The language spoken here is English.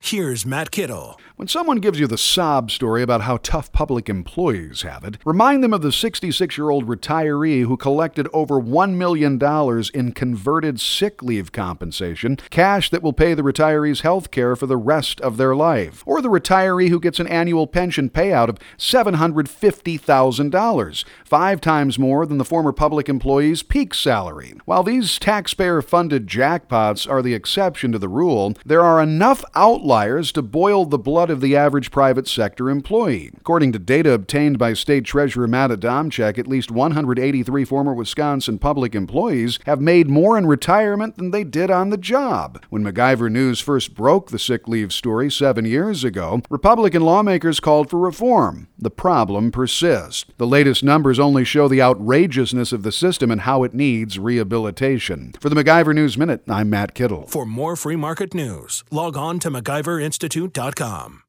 Here's Matt Kittle. When someone gives you the sob story about how tough public employees have it, remind them of the 66 year old retiree who collected over $1 million in converted sick leave compensation, cash that will pay the retiree's health care for the rest of their life. Or the retiree who gets an annual pension payout of $750,000, five times more than the former public employee's peak salary. While these taxpayer funded jackpots are the exception to the rule, there are enough outlets outliers to boil the blood of the average private sector employee. According to data obtained by State Treasurer Matt Adamczyk, at least 183 former Wisconsin public employees have made more in retirement than they did on the job. When MacIver News first broke the sick leave story seven years ago, Republican lawmakers called for reform. The problem persists. The latest numbers only show the outrageousness of the system and how it needs rehabilitation. For the MacIver News Minute, I'm Matt Kittle. For more free market news, log on to MacIver MacIverInstitute.com.